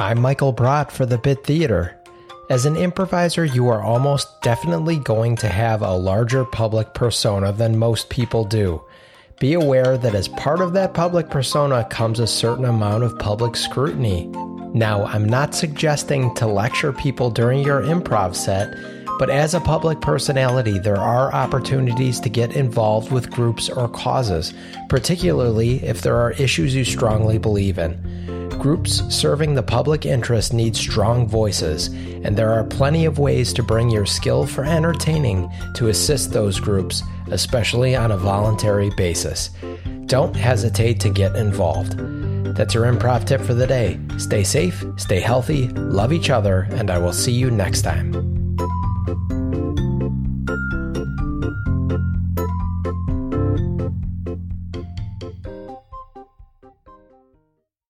I'm Michael Brott for the Bit Theater. As an improviser, you are almost definitely going to have a larger public persona than most people do. Be aware that as part of that public persona comes a certain amount of public scrutiny. Now, I'm not suggesting to lecture people during your improv set, but as a public personality, there are opportunities to get involved with groups or causes, particularly if there are issues you strongly believe in. Groups serving the public interest need strong voices, and there are plenty of ways to bring your skill for entertaining to assist those groups, especially on a voluntary basis. Don't hesitate to get involved. That's your improv tip for the day. Stay safe, stay healthy, love each other, and I will see you next time.